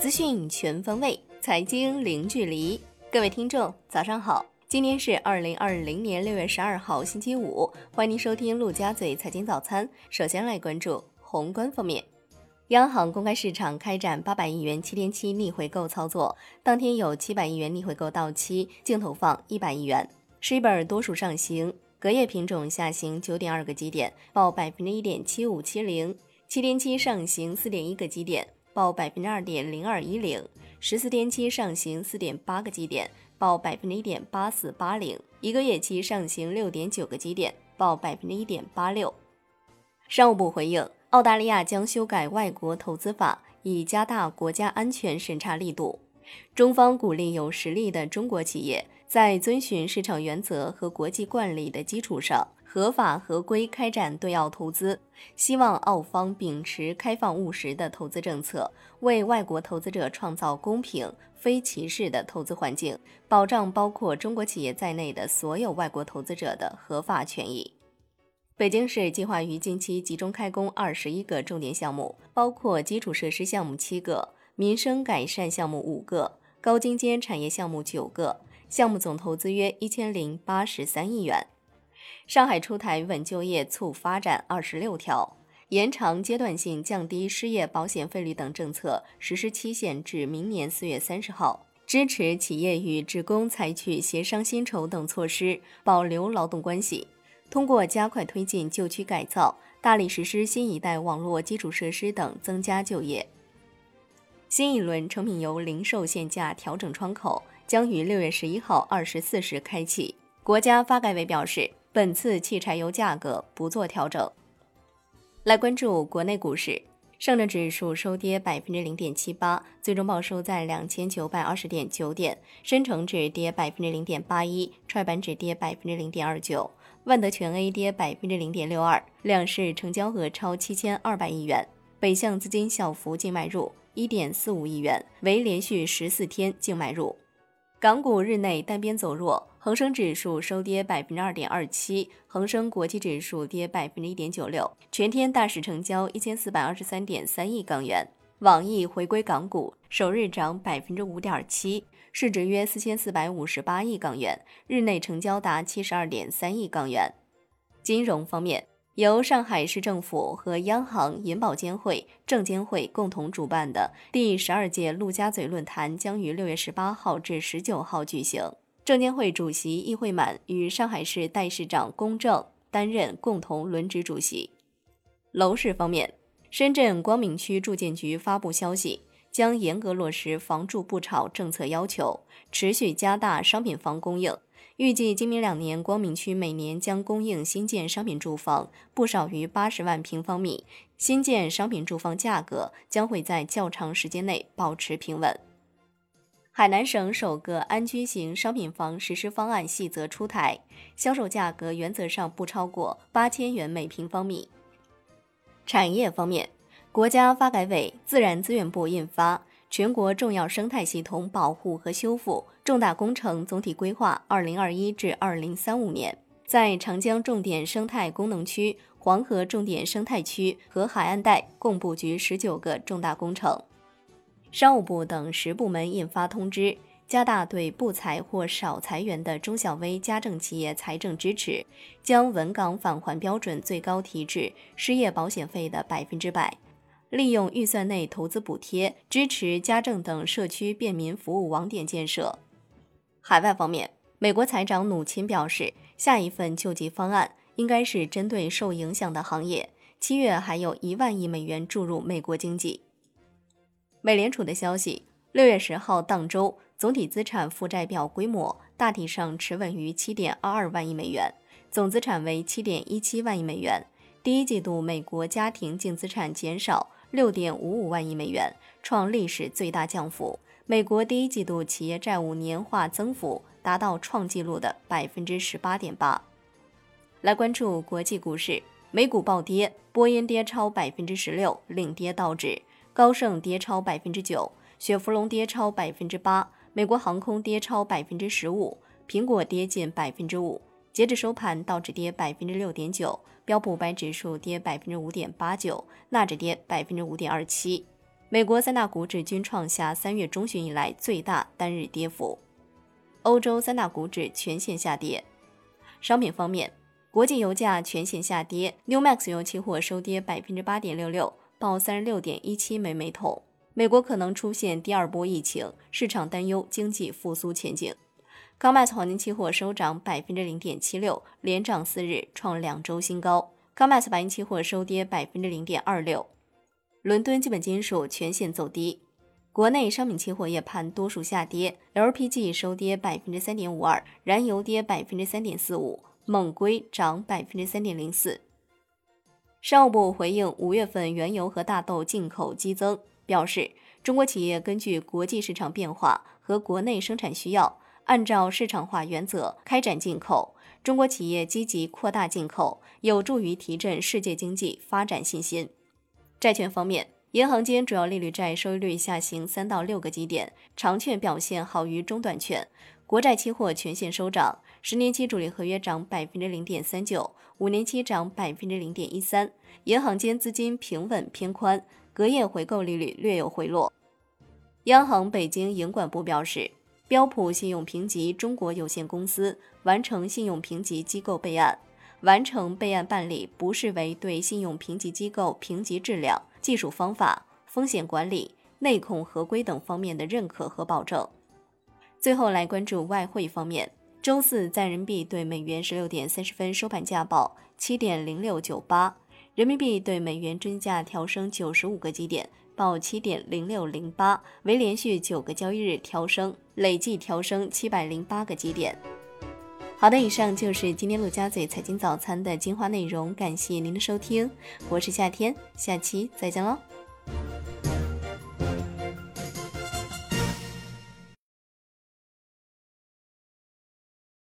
资讯全方位，财经零距离。各位听众，早上好！今天是二零二零年六月十二号，星期五。欢迎您收听陆家嘴财经早餐。首先来关注宏观方面，央行公开市场开展八百亿元七天期逆回购操作，当天有七百亿元逆回购到期，净投放一百亿元。十一本多数上行，隔夜品种下行九点二个基点，报百分之一点七五七零；七天期上行四点一个基点。报百分之二点零二一零，十四天期上行四点八个基点，报百分之一点八四八零；一个月期上行六点九个基点，报百分之一点八六。商务部回应，澳大利亚将修改外国投资法，以加大国家安全审查力度。中方鼓励有实力的中国企业在遵循市场原则和国际惯例的基础上。合法合规开展对澳投资，希望澳方秉持开放务实的投资政策，为外国投资者创造公平、非歧视的投资环境，保障包括中国企业在内的所有外国投资者的合法权益。北京市计划于近期集中开工二十一个重点项目，包括基础设施项目七个、民生改善项目五个、高精尖产业项目九个，项目总投资约一千零八十三亿元。上海出台稳就业、促发展二十六条，延长阶段性降低失业保险费率等政策实施期限至明年四月三十号，支持企业与职工采取协商薪酬等措施，保留劳动关系。通过加快推进旧区改造，大力实施新一代网络基础设施等，增加就业。新一轮成品油零售限价调整窗口将于六月十一号二十四时开启。国家发改委表示。本次汽柴油价格不做调整。来关注国内股市，上证指数收跌百分之零点七八，最终报收在两千九百二十点九点；深成指跌百分之零点八一，创业板指跌百分之零点二九，万德全 A 跌百分之零点六二。两市成交额超七千二百亿元，北向资金小幅净买入一点四五亿元，为连续十四天净买入。港股日内单边走弱。恒生指数收跌百分之二点二七，恒生国际指数跌百分之一点九六。全天大市成交一千四百二十三点三亿港元。网易回归港股，首日涨百分之五点七，市值约四千四百五十八亿港元，日内成交达七十二点三亿港元。金融方面，由上海市政府和央行、银保监会、证监会共同主办的第十二届陆家嘴论坛将于六月十八号至十九号举行。证监会主席易会满与上海市代市长龚正担任共同轮值主席。楼市方面，深圳光明区住建局发布消息，将严格落实房住不炒政策要求，持续加大商品房供应。预计今明两年，光明区每年将供应新建商品住房不少于八十万平方米，新建商品住房价格将会在较长时间内保持平稳。海南省首个安居型商品房实施方案细则出台，销售价格原则上不超过八千元每平方米。产业方面，国家发改委、自然资源部印发《全国重要生态系统保护和修复重大工程总体规划（二零二一至二零三五年）》，在长江重点生态功能区、黄河重点生态区和海岸带共布局十九个重大工程。商务部等十部门印发通知，加大对不裁或少裁员的中小微家政企业财政支持，将稳岗返还标准最高提至失业保险费的百分之百，利用预算内投资补贴支持家政等社区便民服务网点建设。海外方面，美国财长努钦表示，下一份救济方案应该是针对受影响的行业，七月还有一万亿美元注入美国经济。美联储的消息，六月十号当周总体资产负债表规模大体上持稳于七点二二万亿美元，总资产为七点一七万亿美元。第一季度美国家庭净资产减少六点五五万亿美元，创历史最大降幅。美国第一季度企业债务年化增幅达到创纪录的百分之十八点八。来关注国际股市，美股暴跌，波音跌超百分之十六，领跌道指。高盛跌超百分之九，雪佛龙跌超百分之八，美国航空跌超百分之十五，苹果跌近百分之五。截至收盘，道指跌百分之六点九，标普五百指数跌百分之五点八九，纳指跌百分之五点二七。美国三大股指均创下三月中旬以来最大单日跌幅。欧洲三大股指全线下跌。商品方面，国际油价全线下跌，New Max 油期货收跌百分之八点六六，报三十六点一七每每桶。美国可能出现第二波疫情，市场担忧经济复苏前景。高麦斯黄金期货收涨百分之零点七六，连涨四日，创两周新高。高麦斯白银期货收跌百分之零点二六。伦敦基本金属全线走低。国内商品期货夜盘多数下跌，LPG 收跌百分之三点五二，燃油跌百分之三点四五，锰硅涨百分之三点零四。商务部回应五月份原油和大豆进口激增，表示中国企业根据国际市场变化和国内生产需要，按照市场化原则开展进口。中国企业积极扩大进口，有助于提振世界经济发展信心。债券方面，银行间主要利率债收益率下行三到六个基点，长券表现好于中短券。国债期货全线收涨，十年期主力合约涨百分之零点三九，五年期涨百分之零点一三。银行间资金平稳偏宽，隔夜回购利率略有回落。央行北京营管部表示，标普信用评级中国有限公司完成信用评级机构备案。完成备案办理，不视为对信用评级机构评级质量、技术方法、风险管理、内控合规等方面的认可和保证。最后来关注外汇方面，周四在人民币对美元十六点三十分收盘价报七点零六九八，人民币对美元均价调升九十五个基点，报七点零六零八，为连续九个交易日调升，累计调升七百零八个基点。好的，以上就是今天陆家嘴财经早餐的精华内容，感谢您的收听，我是夏天，下期再见喽。